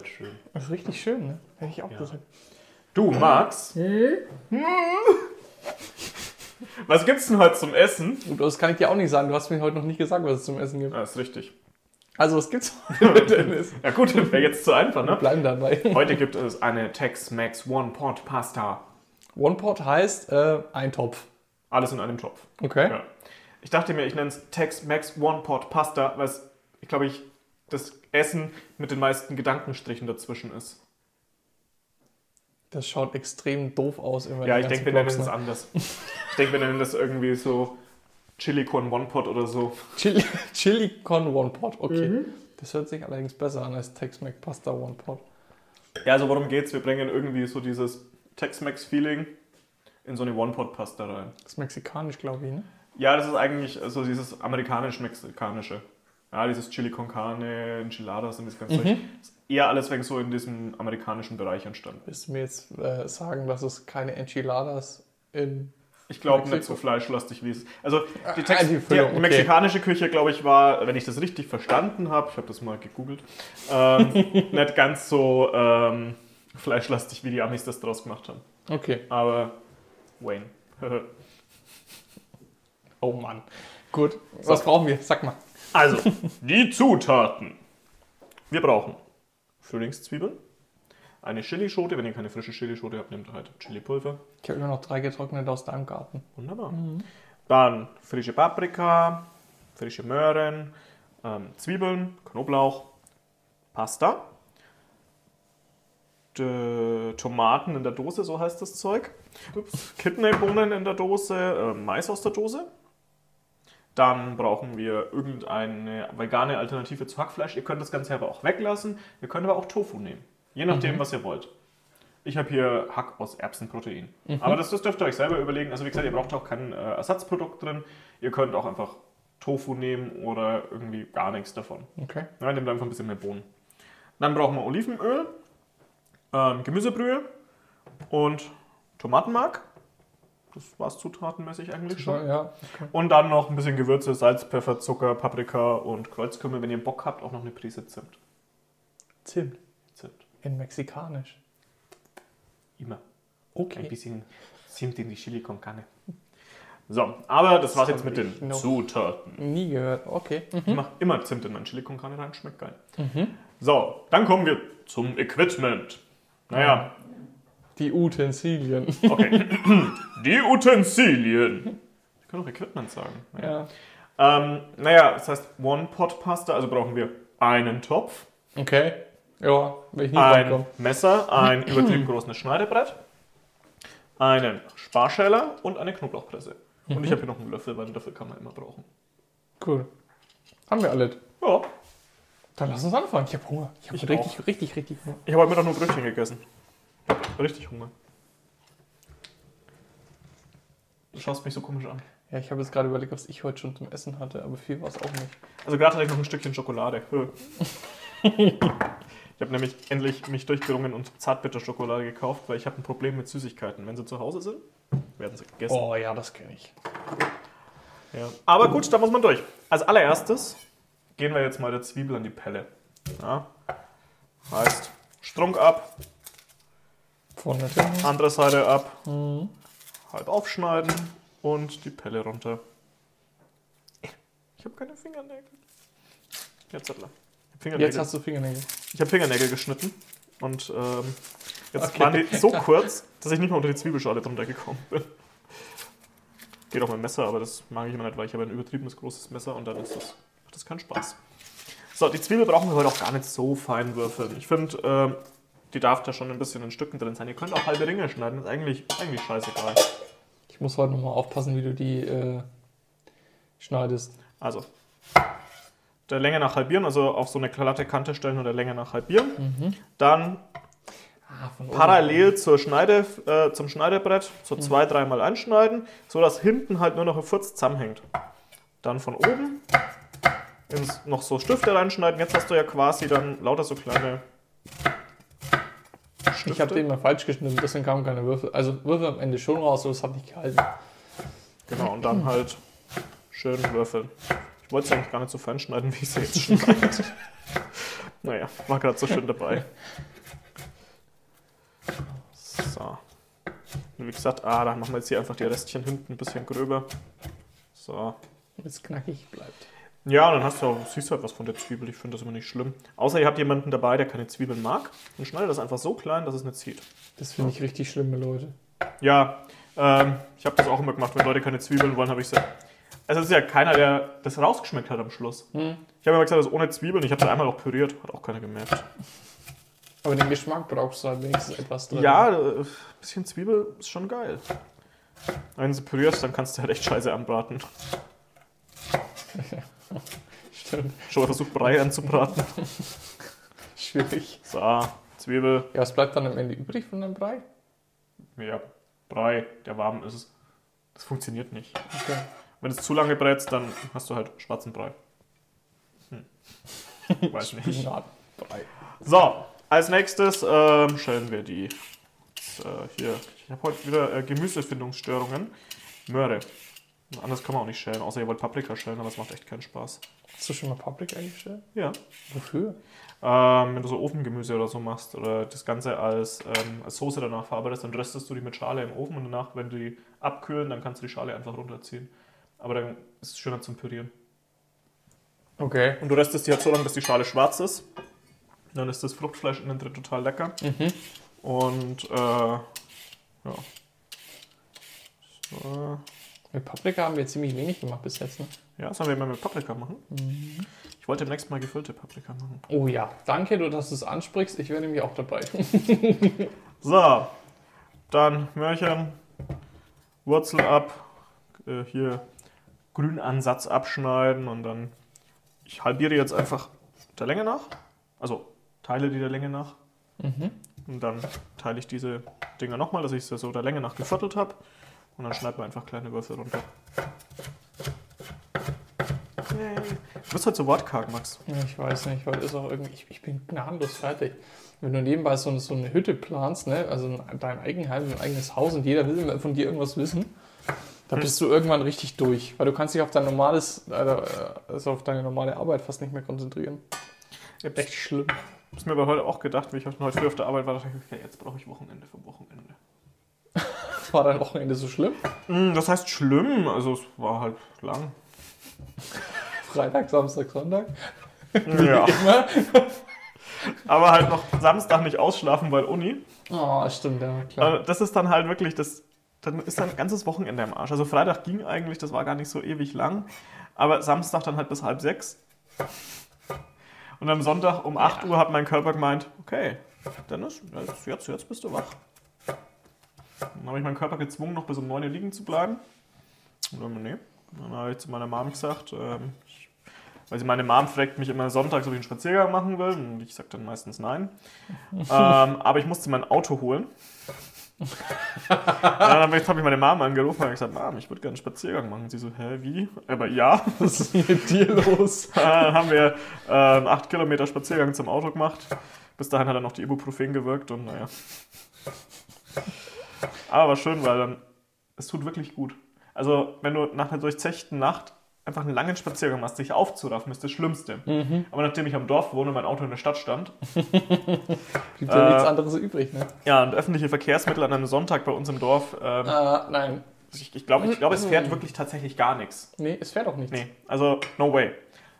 halt schön. Das ist richtig schön, ne? Hätte ich auch Ja. gesagt. Du, Max? Was gibt's denn heute zum Essen? Und das kann ich dir auch nicht sagen. Du hast mir heute noch nicht gesagt, was es zum Essen gibt. Ja, ist richtig. Also, was gibt's heute, Dennis? Ja gut, wäre jetzt zu einfach, Wir ne? bleiben dabei. Heute gibt es eine Tex-Mex One-Pot-Pasta. One Pot heißt äh, ein Topf. Alles in einem Topf. Okay. Ja. Ich dachte mir, ich nenne es Tex-Mex One-Pot-Pasta, weil es, ich glaube, ich das Essen mit den meisten Gedankenstrichen dazwischen ist. Das schaut extrem doof aus. Immer Ja, ich denke, wir nennen es ne? anders. Ich denke, wir nennen das irgendwie so Chili Corn One Pot oder so. Chili, Chili con One Pot. Okay. Mhm. Das hört sich allerdings besser an als Tex-Mex Pasta One Pot. Ja, also worum geht's? Wir bringen irgendwie so dieses Tex-Mex-Feeling in so eine One-Pot-Pasta rein. Das ist mexikanisch, glaube ich, ne? Ja, das ist eigentlich so dieses amerikanisch-mexikanische. Ja, dieses Chili con Carne, Enchiladas und das ganze Zeug. Ist eher alles wegen so in diesem amerikanischen Bereich entstanden. Willst du mir jetzt äh, sagen, dass es keine Enchiladas in. Ich glaube nicht so fleischlastig wie es. Also die, Ah, Tex die die, Füllung, die okay. mexikanische Küche, glaube ich, war, wenn ich das richtig verstanden habe, ich habe das mal gegoogelt, ähm, nicht ganz so ähm, fleischlastig, wie die Amis das draus gemacht haben. Okay. Aber Wayne. Oh Mann. Gut. Was brauchen wir? Sag mal. Also, die Zutaten. Wir brauchen Frühlingszwiebeln, eine Chilischote. Wenn ihr keine frische Chilischote habt, nehmt halt Chilipulver. Ich habe immer noch drei getrocknete aus deinem Garten. Wunderbar. Dann frische Paprika, frische Möhren, ähm, Zwiebeln, Knoblauch, Pasta, D Tomaten in der Dose, so heißt das Zeug. Ups. Kidneybohnen in der Dose, äh, Mais aus der Dose. Dann brauchen wir irgendeine vegane Alternative zu Hackfleisch. Ihr könnt das Ganze aber auch weglassen. Ihr könnt aber auch Tofu nehmen. Je nachdem, was ihr wollt. Ich habe hier Hack aus Erbsenprotein. Aber das, das dürft ihr euch selber überlegen. Also wie gesagt, ihr braucht auch kein äh, Ersatzprodukt drin. Ihr könnt auch einfach Tofu nehmen oder irgendwie gar nichts davon. Okay. Ja, nehmt einfach ein bisschen mehr Bohnen. Dann brauchen wir Olivenöl, ähm, Gemüsebrühe und Tomatenmark. Das war es zutatenmäßig eigentlich schon. Ja. Okay. Und dann noch ein bisschen Gewürze, Salz, Pfeffer, Zucker, Paprika und Kreuzkümmel. Wenn ihr Bock habt, auch noch eine Prise Zimt. Zimt. Zimt. In mexikanisch. Immer. Ein Okay. bisschen Zimt in die Chili con Carne. So, aber das war's Das jetzt mit den Zutaten. Nie gehört. Okay. Ich mache immer Zimt in mein Chili con Carne rein, schmeckt geil. Mhm. So, dann kommen wir zum Equipment. Naja, Die Utensilien. okay. Die Utensilien. Ich kann auch Equipment sagen. ja. Ähm, naja, das heißt One-Pot-Pasta, also brauchen wir einen Topf, Okay. Ja, will ich nie ein. Messer, ein übertrieben großes Schneidebrett, einen Sparschäler und eine Knoblauchpresse. Und ich habe hier noch einen Löffel, weil einen Löffel kann man immer brauchen. Cool. Haben wir alles. Ja, Dann lass uns anfangen. Ich habe Hunger. Ich habe Ich richtig, richtig, richtig Hunger. ich habe heute Mittag nur Brötchen gegessen. Richtig Hunger. Du schaust mich so komisch an. Ja, ich habe jetzt gerade überlegt, was ich heute schon zum Essen hatte, aber viel war es auch nicht. Also gerade hatte ich noch ein Stückchen Schokolade. ich habe nämlich endlich mich durchgerungen und Zartbitterschokolade gekauft, weil ich habe ein Problem mit Süßigkeiten. Wenn sie zu Hause sind, werden sie gegessen. Oh ja, das kenne ich. Ja. Aber gut, da muss man durch. Als allererstes gehen wir jetzt mal der Zwiebel an die Pelle. Ja. Heißt, Strunk ab, Der Tür. andere Seite ab, Mhm. halb aufschneiden und die Pelle runter. Ich habe keine Fingernägel. Jetzt, Fingernägel. Jetzt hast du Fingernägel. Ich habe Fingernägel geschnitten und ähm, jetzt Okay. waren die so kurz, dass ich nicht mal unter die Zwiebelschale drunter gekommen bin. Geht auch mit Messer, aber das mag ich immer nicht, weil ich habe ein übertriebenes großes Messer und dann ist das, macht das keinen Spaß. So, die Zwiebel brauchen wir heute auch gar nicht so fein würfeln. Ich finde, ähm, die darf da schon ein bisschen in Stücken drin sein. Ihr könnt auch halbe Ringe schneiden, ist eigentlich, eigentlich scheißegal. Ich muss heute nochmal aufpassen, wie du die äh, schneidest. Also, der Länge nach halbieren, also auf so eine glatte Kante stellen und der Länge nach halbieren. Dann Ah, parallel zur Schneide, äh, zum Schneidebrett so zwei, dreimal einschneiden, sodass hinten halt nur noch ein Furz zusammenhängt. Dann von oben ins, noch so Stifte reinschneiden. Jetzt hast du ja quasi dann lauter so kleine Stifte. Ich habe den mal falsch geschnitten, deswegen kamen keine Würfel. Also Würfel am Ende schon raus, aber es hat nicht gehalten. Genau, und dann halt schön würfeln. Ich wollte es eigentlich gar nicht so fein schneiden, wie ich es jetzt schneide. Naja, war gerade so schön dabei. So. Und wie gesagt, ah, da machen wir jetzt hier einfach die Restchen hinten ein bisschen gröber. So. Damit es knackig bleibt. Ja, dann hast du auch, siehst du halt was von der Zwiebel. Ich finde das immer nicht schlimm. Außer ihr habt jemanden dabei, der keine Zwiebeln mag. Dann schneidet das einfach so klein, dass es nicht zieht. Das finde ich richtig schlimme Leute. Ja, ähm, ich habe das auch immer gemacht. Wenn Leute keine Zwiebeln wollen, habe ich sie. Also es ist ja keiner, der das rausgeschmeckt hat am Schluss. Hm. Ich habe immer gesagt, das ist ohne Zwiebeln. Ich habe es einmal auch püriert. Hat auch keiner gemerkt. Aber den Geschmack brauchst du halt wenigstens etwas drin. Ja, ein bisschen Zwiebel ist schon geil. Wenn du sie pürierst, dann kannst du halt echt scheiße anbraten. Stimmt. Schon mal versucht, Brei anzubraten. Schwierig. So, Zwiebel. Ja, was bleibt dann am Ende übrig von dem Brei? Ja, Brei, der warm ist. Das funktioniert nicht. Okay. Wenn du es zu lange brätst, dann hast du halt schwarzen Brei. Hm. Weiß nicht. Spinatbrei. So, als nächstes ähm, schälen wir die. Äh, hier, ich habe heute wieder äh, Gemüsefindungsstörungen. Möhre. Anders kann man auch nicht schälen, außer ihr wollt Paprika schälen, aber es macht echt keinen Spaß. Hast du schon mal Paprika eingestellt? Ja. Wofür? Ähm, wenn du so Ofengemüse oder so machst oder das Ganze als, ähm, als Soße danach verarbeitest, dann röstest du die mit Schale im Ofen und danach, wenn die abkühlen, dann kannst du die Schale einfach runterziehen. Aber dann ist es schöner zum Pürieren. Okay. Und du röstest die halt so lange, bis die Schale schwarz ist. Dann ist das Fruchtfleisch innen drin total lecker. Mhm. Und äh, ja. So. Mit Paprika haben wir ziemlich wenig gemacht bis jetzt. Ne? Ja, sollen wir mal mit Paprika machen? Ich wollte demnächst mal gefüllte Paprika machen. Oh ja, danke, du, dass du es ansprichst. Ich wäre nämlich auch dabei. So, dann Möhrchen, Wurzel ab, äh, hier Grünansatz abschneiden und dann, ich halbiere jetzt einfach der Länge nach, also teile die der Länge nach mhm. und dann teile ich diese Dinger nochmal, dass ich sie so der Länge nach geviertelt habe und dann schneiden wir einfach kleine Würfel runter. Yay. Du bist halt so wortkarg, Max. Ich weiß nicht, heute ist auch irgendwie, ich, ich bin gnadenlos fertig. Wenn du nebenbei so, eine- so eine Hütte planst, ne, also ein- dein Eigenheim, dein eigenes Haus und jeder will von dir irgendwas wissen, da Hm. bist du irgendwann richtig durch, weil du kannst dich auf dein normales, äh, also auf deine normale Arbeit fast nicht mehr konzentrieren. Echt schlimm. Ich hab's mir aber heute auch gedacht, wie ich heute früh auf der Arbeit war, dachte ich, okay, jetzt brauche ich Wochenende vom Wochenende. War dein Wochenende so schlimm? Hm, Das heißt schlimm, also es war halt lang. Freitag, Samstag, Sonntag? Ja. Immer? Aber halt noch Samstag nicht ausschlafen, weil Uni. Oh, stimmt, ja, klar. Äh, Das ist dann halt wirklich, das, dann ist dann ein ganzes Wochenende im Arsch. Also Freitag ging eigentlich, das war gar nicht so ewig lang. Aber Samstag dann halt bis halb sechs. Und am Sonntag um 8 Uhr hat mein Körper gemeint, okay, Dennis, jetzt, jetzt bist du wach. Dann habe ich meinen Körper gezwungen, noch bis um 9 Uhr liegen zu bleiben. Und dann, nee. Dann habe ich zu meiner Mom gesagt, ähm, ich, weil sie meine Mom fragt mich immer sonntags, ob ich einen Spaziergang machen will. Und ich sage dann meistens nein. ähm, aber ich musste mein Auto holen. Dann habe ich meine Mom angerufen und gesagt, Mom, ich würde gerne einen Spaziergang machen. Sie so, hä, wie? Aber ja. Was ist mit dir los? Dann haben wir äh, einen 8 Kilometer Spaziergang zum Auto gemacht. Bis dahin hat er noch die Ibuprofen gewirkt und naja. Aber war schön, weil dann, es tut wirklich gut. Also, wenn du nach einer durchzechten Nacht einfach einen langen Spaziergang machst, dich aufzuraffen, ist das Schlimmste. Mhm. Aber nachdem ich am Dorf wohne und mein Auto in der Stadt stand, Gibt ja Äh, nichts anderes übrig, ne? ja, und öffentliche Verkehrsmittel an einem Sonntag bei uns im Dorf, ähm, Äh, nein. ich, ich glaube, ich glaub, es fährt wirklich tatsächlich gar nichts. Nee, es fährt auch nichts. Nee, also no way.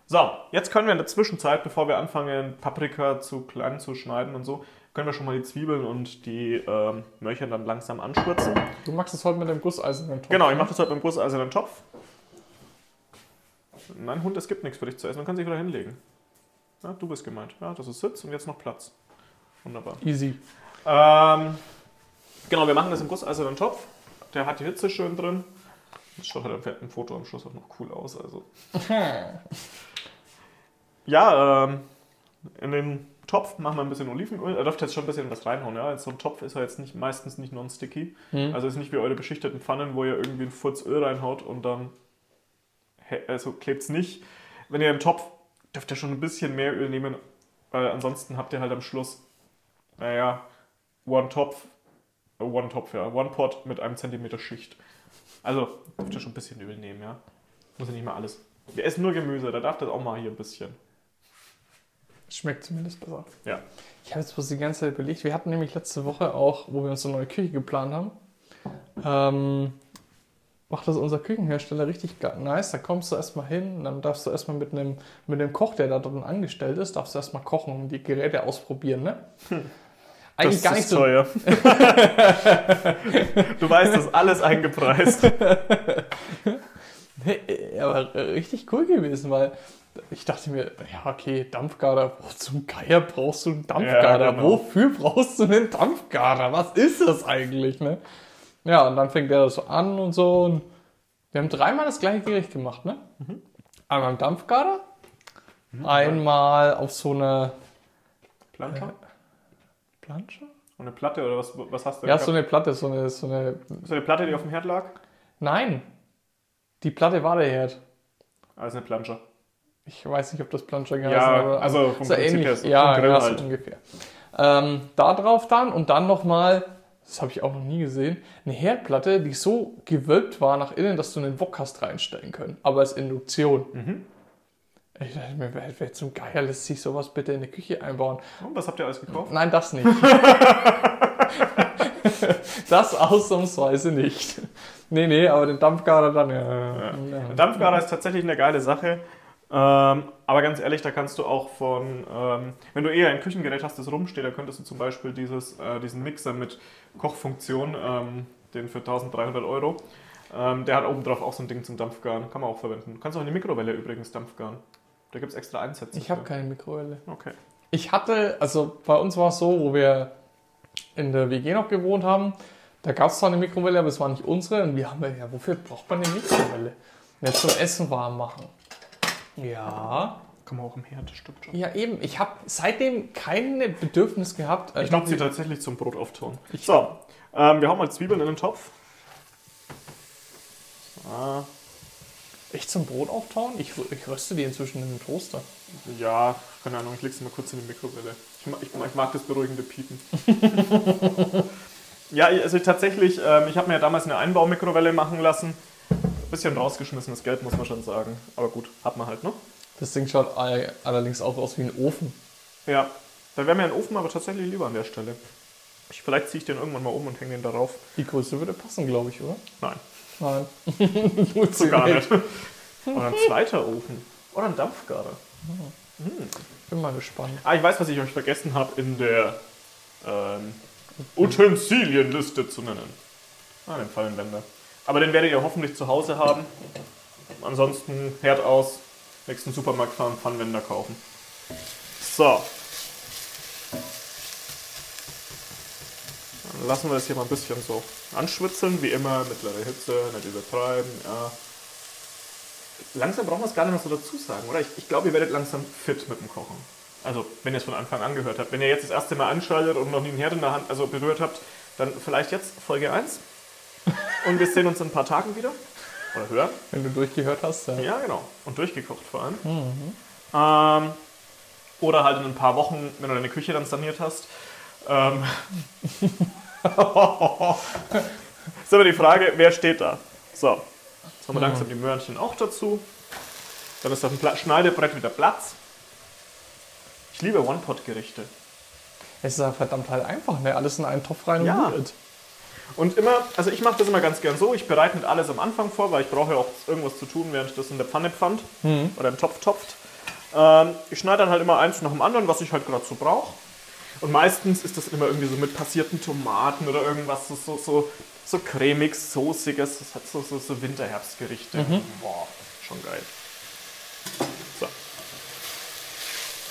So, jetzt können wir in der Zwischenzeit, bevor wir anfangen, Paprika zu klein zu schneiden und so, können wir schon mal die Zwiebeln und die ähm, Möhrchen dann langsam anspürzen. Du machst es heute mit dem gusseisernen Topf. Genau, ich mache das heute beim gusseisernen Topf. Nein, Hund, es gibt nichts für dich zu essen, man kann sich wieder hinlegen. Ja, du bist gemeint. Ja, das ist Sitz und jetzt noch Platz. Wunderbar. Easy. Ähm, genau, wir machen das im gusseisernen Topf. Der hat die Hitze schön drin. Das schaut halt im Foto am Schluss auch noch cool aus. Also. Ja, ähm, in den Topf machen wir ein bisschen Olivenöl. Er dürfte jetzt schon ein bisschen was reinhauen. Ja? So ein Topf ist ja jetzt nicht, meistens nicht non-sticky. Hm. Also ist nicht wie eure beschichteten Pfannen, wo ihr irgendwie einen Furz Öl reinhaut und dann also klebt es nicht. Wenn ihr einen Topf, dürft ihr schon ein bisschen mehr Öl nehmen, weil ansonsten habt ihr halt am Schluss, naja, One Topf, äh, One Topf, ja, One Pot mit einem Zentimeter Schicht. Also dürft ihr schon ein bisschen Öl nehmen, ja. Muss ja nicht mal alles. Wir essen nur Gemüse, da darf das auch mal hier ein bisschen. Schmeckt zumindest besser. Ja. Ich habe jetzt bloß die ganze Zeit überlegt, wir hatten nämlich letzte Woche auch, wo wir uns eine neue Küche geplant haben, ähm, macht das unser Küchenhersteller richtig nice. Da kommst du erstmal hin, dann darfst du erstmal mit einem, mit Koch, der da drin angestellt ist, darfst du erstmal kochen und die Geräte ausprobieren, ne? Eigentlich gar nicht ist so. teuer. du weißt, das ist alles eingepreist. Nee, aber richtig cool gewesen, weil ich dachte mir, ja, okay, Dampfgarer, wo zum Geier brauchst du einen Dampfgarer? Ja, genau. Wofür brauchst du einen Dampfgarer? Was ist das eigentlich, ne? Ja, und dann fängt er das so an und so. Und wir haben dreimal das gleiche Gericht gemacht, ne? Mhm. Einmal im Dampfgarer, einmal auf so einer Plancha? Plansche? Und eine Platte oder was, was hast du? Ja, gehabt? so eine Platte, so eine, so eine. so eine Platte, die auf dem Herd lag? Nein, die Platte war der Herd. Also eine Plancha. Ich weiß nicht, ob das Planscher geheißen Ja, hat, aber also vom so ähnlich. her ja, Grill ja, halt. ungefähr. Ähm, da drauf dann und dann nochmal, das habe ich auch noch nie gesehen, eine Herdplatte, die so gewölbt war nach innen, dass du einen Wok hast reinstellen können, aber als Induktion. Mhm. Ich dachte mir, wer, wer zum Geier lässt sich sowas bitte in die Küche einbauen? Und was habt ihr alles gekauft? Nein, das nicht. das ausnahmsweise nicht. Nee, nee, aber den Dampfgarer dann, ja. ja. Der Dampfgarer ist tatsächlich eine geile Sache. Ähm, aber ganz ehrlich, da kannst du auch von, ähm, wenn du eher ein Küchengerät hast, das rumsteht, da könntest du zum Beispiel dieses, äh, diesen Mixer mit Kochfunktion, ähm, den für 1300 Euro, ähm, der hat obendrauf auch so ein Ding zum Dampfgaren, kann man auch verwenden. Du kannst auch in die Mikrowelle übrigens Dampfgaren. Da gibt es extra Einsätze. Ich habe keine Mikrowelle. Okay. Ich hatte, also bei uns war es so, wo wir in der WG noch gewohnt haben, da gab es zwar eine Mikrowelle, aber es war nicht unsere. Und wir haben ja, wofür braucht man eine Mikrowelle? Ja, zum Essen warm machen. Ja. Kann man auch im Herd, das stimmt schon. Ja, eben. Ich habe seitdem kein Bedürfnis gehabt. äh, Ich nutze sie tatsächlich zum Brot auftauen. Ich- so, ähm, wir hauen mal Zwiebeln in den Topf. So. echt zum Brot auftauen? Ich, ich röste die inzwischen in den Toaster. Ja, keine Ahnung, ich leg sie mal kurz in die Mikrowelle. Ich, mag- ich, ich mag das beruhigende Piepen. ja, also tatsächlich, ähm, ich habe mir ja damals eine Einbaumikrowelle machen lassen. Bisschen rausgeschmissenes Geld, muss man schon sagen. Aber gut, hat man halt, ne? Das Ding schaut all- allerdings auch aus wie ein Ofen. Ja, da wäre mir ein Ofen aber tatsächlich lieber an der Stelle. Ich, vielleicht ziehe ich den irgendwann mal um und hänge den darauf. Die Größe würde passen, glaube ich, oder? Nein, Nein. so gar nicht. Oder ein zweiter Ofen. Oder ein Dampfgarer. Bin mal gespannt. Ah, ich weiß, was ich euch vergessen habe in der ähm, Utensilienliste zu nennen. Ah, den Fallenwender. Aber den werdet ihr hoffentlich zu Hause haben. Ansonsten Herd aus, nächsten Supermarkt fahren, Pfannenwender kaufen. So. Dann lassen wir das hier mal ein bisschen so anschwitzeln, wie immer, mittlere Hitze, nicht übertreiben, ja. Langsam brauchen wir es gar nicht mehr so dazu sagen, oder? Ich, ich glaube, ihr werdet langsam fit mit dem Kochen. Also, wenn ihr es von Anfang an gehört habt. Wenn ihr jetzt das erste Mal anschaltet und noch nie einen Herd in der Hand also berührt habt, dann vielleicht jetzt Folge 1. Und wir sehen uns in ein paar Tagen wieder. Oder hören. Wenn du durchgehört hast, ja. Ja, genau. Und durchgekocht vor allem. Ähm, oder halt in ein paar Wochen, wenn du deine Küche dann saniert hast. Ähm, ist aber die Frage, wer steht da? So, jetzt haben wir langsam die Möhrchen auch dazu. Dann ist auf dem Schneidebrett wieder Platz. Ich liebe One-Pot-Gerichte. Es ist ja verdammt halt einfach, ne? Alles in einen Topf rein Ja. und gut. Und immer, also ich mache das immer ganz gern so, ich bereite nicht alles am Anfang vor, weil ich brauche ja auch irgendwas zu tun, während das in der Pfanne pfannt oder im Topf topft. Ähm, ich schneide dann halt immer eins nach dem anderen, was ich halt gerade so brauche. Und meistens ist das immer irgendwie so mit passierten Tomaten oder irgendwas so, so, so, so cremig, soßiges. Das hat so, so, so Winterherbstgerichte. Boah, schon geil. So.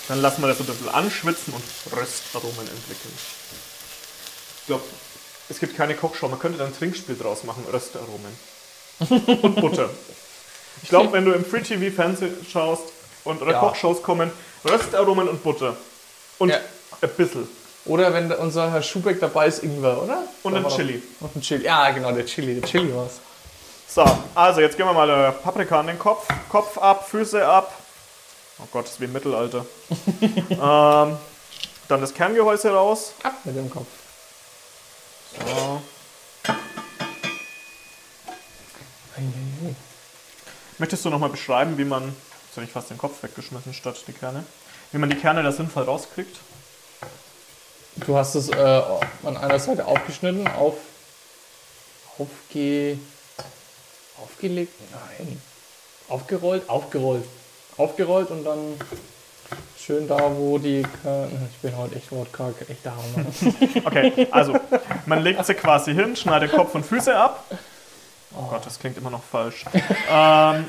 Dann lassen wir das ein bisschen anschwitzen und Röstaromen entwickeln. Ich glaube, es gibt keine Kochshow. Man könnte dann ein Trinkspiel draus machen. Röstaromen. und Butter. Ich glaube, wenn du im Free TV Fernsehen schaust und oder Ja. Kochshows kommen, Röstaromen und Butter. Und Ja. ein bisschen. Oder wenn unser Herr Schubeck dabei ist, Ingwer, oder? Und ein Chili. Und ein Chili. Ja, genau, der Chili. Der Chili war's. So, also jetzt gehen wir mal äh, Paprika an den Kopf. Kopf ab, Füße ab. Oh Gott, das ist wie im Mittelalter. ähm, dann das Kerngehäuse raus. Ab mit dem Kopf. So. Möchtest du nochmal beschreiben, wie man. Jetzt habe ich fast den Kopf weggeschmissen statt die Kerne. wie man die Kerne da sinnvoll rauskriegt. Du hast es äh, an einer Seite aufgeschnitten, auf, aufge, aufgelegt, nein, aufgerollt, aufgerollt, aufgerollt und dann schön da, wo die, ich bin heute echt wortkarg, echt Hammer. Okay, also man legt sie quasi hin, schneidet Kopf und Füße ab. Oh Gott, das klingt immer noch falsch. ähm,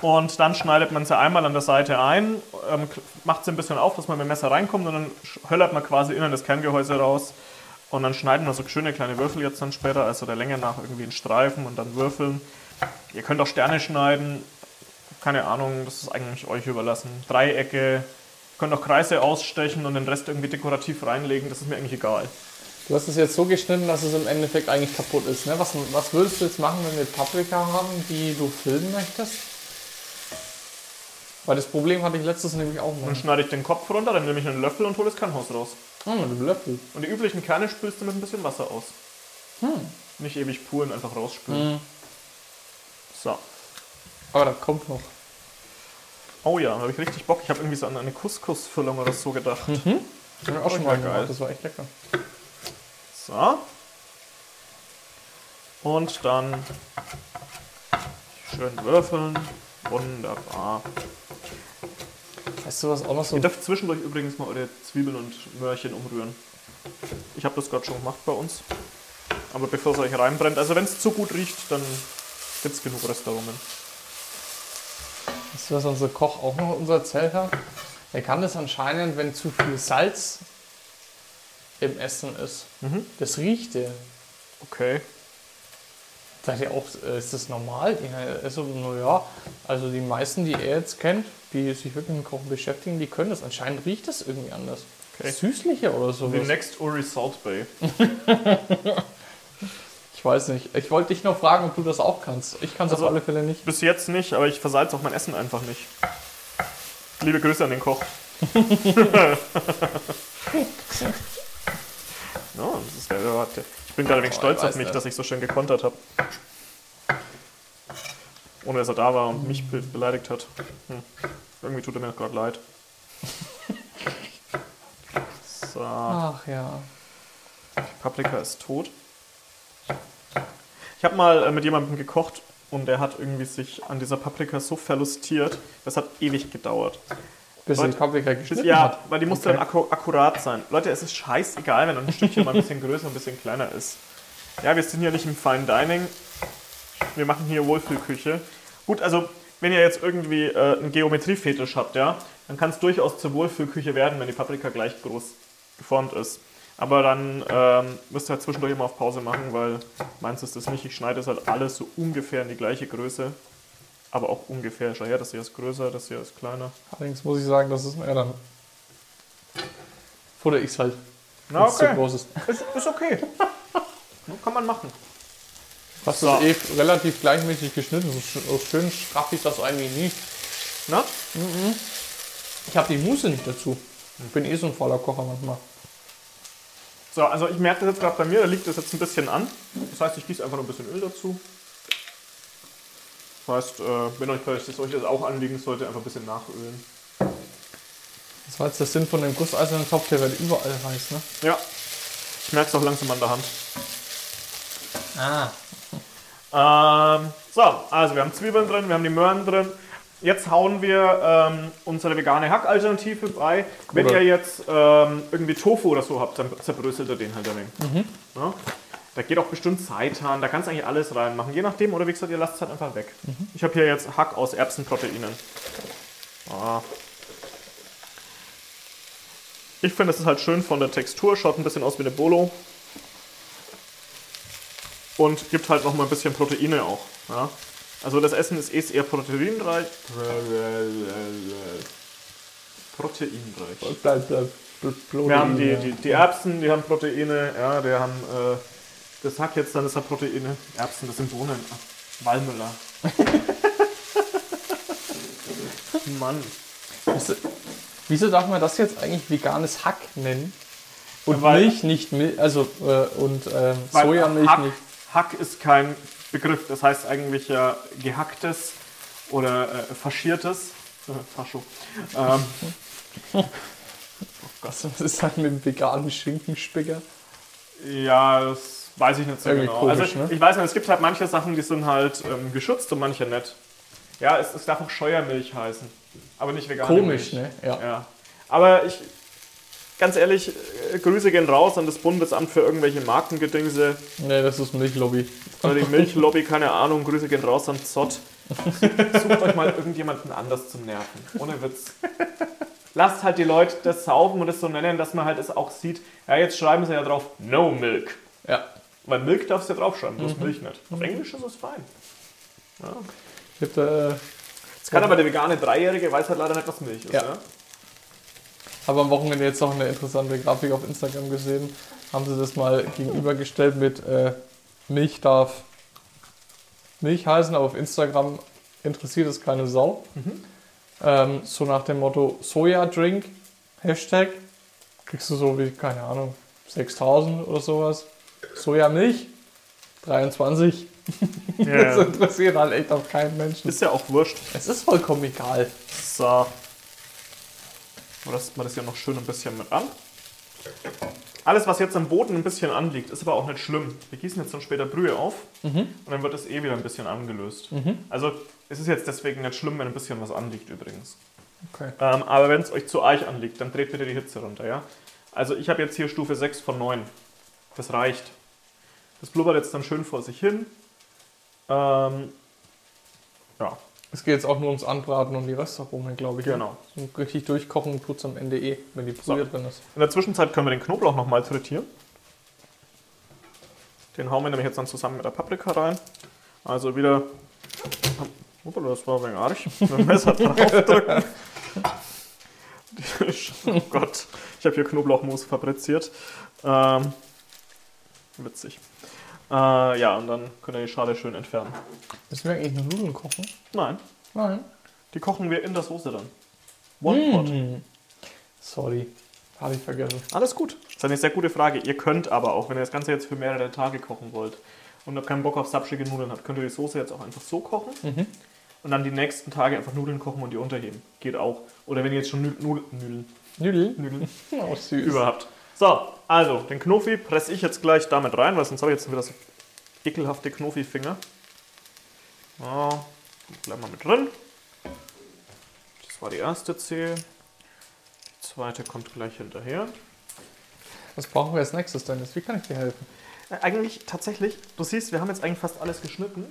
und dann schneidet man sie einmal an der Seite ein, ähm, macht sie ein bisschen auf, dass man mit dem Messer reinkommt und dann höllert man quasi innen das Kerngehäuse raus. Und dann schneiden wir so schöne kleine Würfel jetzt dann später, also der Länge nach irgendwie in Streifen und dann Würfeln. Ihr könnt auch Sterne schneiden, keine Ahnung, das ist eigentlich euch überlassen. Dreiecke, ihr könnt auch Kreise ausstechen und den Rest irgendwie dekorativ reinlegen, das ist mir eigentlich egal. Du hast es jetzt so geschnitten, dass es im Endeffekt eigentlich kaputt ist. Ne? Was, was würdest du jetzt machen, wenn wir Paprika haben, die du filmen möchtest? Weil das Problem hatte ich letztes nämlich auch mal. Dann schneide ich den Kopf runter, dann nehme ich einen Löffel und hole das Kernhaus raus. Oh, mit einem Löffel. Und die üblichen Kerne spülst du mit ein bisschen Wasser aus. Nicht ewig puren, einfach rausspülen. Mhm. So. Aber da kommt noch. Oh ja, da habe ich richtig Bock. Ich habe irgendwie so an eine Couscous-Füllung oder so gedacht. Haben wir auch schon ja mal geil. das war echt lecker. So. Und dann schön würfeln. Wunderbar. Weißt du, was auch noch so Ihr dürft zwischendurch übrigens mal eure Zwiebeln und Möhrchen umrühren. Ich habe das gerade schon gemacht bei uns. Aber bevor es euch reinbrennt, also wenn es zu gut riecht, dann gibt es genug Restaurungen. Weißt du, was unser Koch auch noch uns erzählt hat? Er kann das anscheinend, wenn zu viel Salz im Essen ist. Mhm. Das riecht er. Okay. Sagt er auch, äh, ist das normal? Also, naja, also die meisten, die er jetzt kennt, die sich wirklich mit Kochen beschäftigen, die können das. Anscheinend riecht das irgendwie anders. Okay. Süßlicher oder so. The next Uri Salt Bay. Ich weiß nicht. Ich wollte dich noch fragen, ob du das auch kannst. Ich kann es Also- auf alle Fälle nicht. Bis jetzt nicht, aber ich versalze auch mein Essen einfach nicht. Liebe Grüße an den Koch. no, der, ich bin gerade wenig Oh, stolz auf mich, nicht. dass ich so schön gekontert habe. Ohne dass er da war und mich be beleidigt hat. Hm. Irgendwie tut er mir gerade leid. So, Ach ja. Paprika ist tot. Ich habe mal äh, mit jemandem gekocht und der hat irgendwie sich an dieser Paprika so verlustiert. Das hat ewig gedauert. Bis er die Leute, Paprika geschnitten Ja, hat. weil die musste Okay. dann akku akkurat sein. Leute, es ist scheißegal, wenn ein Stückchen mal ein bisschen größer, ein bisschen kleiner ist. Ja, wir sind hier nicht im Fine Dining. Wir machen hier Wohlfühlküche. Gut, also wenn ihr jetzt irgendwie äh, einen Geometriefetisch habt, ja, dann kann es durchaus zur Wohlfühlküche werden, wenn die Paprika gleich groß geformt ist. Aber dann ähm, müsst ihr halt zwischendurch immer auf Pause machen, weil meins ist das nicht. Ich schneide es halt alles so ungefähr in die gleiche Größe. Aber auch ungefähr. Schau her, das hier ist größer, das hier ist kleiner. Allerdings muss ich sagen, das ist mir dann. Futter ich's halt. Na, wenn's zu okay. groß ist. Ist, ist okay. Kann man machen. Hast So. du eh relativ gleichmäßig geschnitten, so sch- so schön straff ich das eigentlich nie. Na? Ich habe die Muße nicht dazu. Ich bin eh so ein voller Kocher manchmal. So, also ich merke das jetzt gerade bei mir, da liegt das jetzt ein bisschen an. Das heißt, ich gieße einfach noch ein bisschen Öl dazu. Das heißt, äh, wenn euch das euch das auch anliegen sollte, einfach ein bisschen nachölen. Das war jetzt der Sinn von dem gusseisernen Topf, der wird überall heiß, ne? Ja. Ich merke es auch langsam an der Hand. Ah. Ähm, so, also wir haben Zwiebeln drin, wir haben die Möhren drin. Jetzt hauen wir ähm, unsere vegane Hackalternative bei. Wenn ihr jetzt ähm, irgendwie Tofu oder so habt, dann zerbröselt ihr den halt ein wenig. Ja? Da geht auch bestimmt Seitan, da kannst du eigentlich alles reinmachen. Je nachdem, oder wie gesagt, ihr lasst es halt einfach weg. Ich habe hier jetzt Hack aus Erbsenproteinen. Ah. Ich finde, es ist halt schön von der Textur, schaut ein bisschen aus wie eine Bolo. Und gibt halt noch mal ein bisschen Proteine auch. Ja? Also das Essen ist eh eher proteinreich. Proteinreich. Wir haben die, die, die Erbsen, die haben Proteine, ja, wir haben äh, das Hack jetzt, dann ist da Proteine. Erbsen, das sind Bohnen. Walmüller. Mann. Du, Wieso darf man das jetzt eigentlich veganes Hack nennen? Und Weil- Milch nicht Milch, also äh, und Weil Sojamilch Hack, nicht. Hack ist kein Begriff, das heißt eigentlich ja gehacktes oder äh, faschiertes. Äh, Fascho. Ähm, Was ist halt mit dem veganen Schinkenspicker? Ja, das weiß ich nicht so Irgendwie genau. komisch, also ne? ich weiß nicht, es gibt halt manche Sachen, die sind halt ähm, geschützt und manche nicht. Ja, es, es darf auch Scheuermilch heißen, aber nicht vegane Komisch, Milch. ne? Ja. Ja. Aber ich, ganz ehrlich, äh, Grüße gehen raus an das Bundesamt für irgendwelche Markengedingse Nee, das ist Milchlobby. oder die Milchlobby, keine Ahnung. Grüße gehen raus an Zott. Sucht euch mal irgendjemanden anders zum Nerven. Ohne Witz. Lasst halt die Leute das saufen und das so nennen, dass man halt es auch sieht. Ja, jetzt schreiben sie ja drauf No Milk. Ja. Weil Milk darfst du ja draufschreiben, bloß Milch nicht. Auf Englisch ist es fein. Ich hab da, Jetzt kann aber der vegane Dreijährige weiß halt leider nicht, was Milch ist. Ja. Ja. Habe am Wochenende jetzt noch eine interessante Grafik auf Instagram gesehen. Haben sie das mal gegenübergestellt mit äh, Milch darf Milch heißen, aber auf Instagram interessiert es keine Sau. Ähm, so nach dem Motto Soja-Drink, Hashtag, kriegst du so wie, keine Ahnung, 6000 oder sowas. Sojamilch, 23. Das Ja. interessiert halt echt auf keinen Menschen. Ist ja auch wurscht. Es ist vollkommen egal. So. Rösten wir das ja noch schön ein bisschen mit an. Alles, was jetzt am Boden ein bisschen anliegt, ist aber auch nicht schlimm. Wir gießen jetzt dann später Brühe auf und dann wird es eh wieder ein bisschen angelöst. Also es ist jetzt deswegen nicht schlimm, wenn ein bisschen was anliegt übrigens. Okay. Ähm, aber wenn es euch zu eich anliegt, dann dreht bitte die Hitze runter, ja? Also ich habe jetzt hier Stufe 6 von 9. Das reicht. Das blubbert jetzt dann schön vor sich hin. Ähm, ja, Es geht jetzt auch nur ums Anbraten und die Röstaromen, glaube ich. ne? genau. So richtig durchkochen tut es am Ende eh, wenn die So. Brühe drin ist. In der Zwischenzeit können wir den Knoblauch nochmal frittieren. Den hauen wir nämlich jetzt dann zusammen mit der Paprika rein. Also wieder. Hoppala, das war ein wenig arg. Mit dem Messer draufdrücken. oh Gott, ich habe hier Knoblauchmus fabriziert. Ähm, witzig. Äh, ja, und dann könnt ihr die Schale schön entfernen. Müssen wir eigentlich nur Nudeln kochen? Nein, Nein. die kochen wir in der Soße dann. One pot. Mm. Sorry, habe ich vergessen. Alles gut. Das ist eine sehr gute Frage. Ihr könnt aber auch, wenn ihr das Ganze jetzt für mehrere Tage kochen wollt und ihr keinen Bock auf sapschige Nudeln habt, könnt ihr die Soße jetzt auch einfach so kochen Mhm. und dann die nächsten Tage einfach Nudeln kochen und die unterheben. Geht auch. Oder wenn ihr jetzt schon Nü Nudel Nudeln, Nudeln? Nudeln Oh, süß. überhaupt. So, also den Knofi presse ich jetzt gleich damit rein, weil sonst habe ich jetzt wieder so ekelhafte Knofi-Finger. Ja, bleiben wir mit drin. Das war die erste Zehe. Die zweite kommt gleich hinterher. Was brauchen wir als nächstes, Dennis? Wie kann ich dir helfen? Äh, Eigentlich tatsächlich, du siehst, wir haben jetzt eigentlich fast alles geschnitten.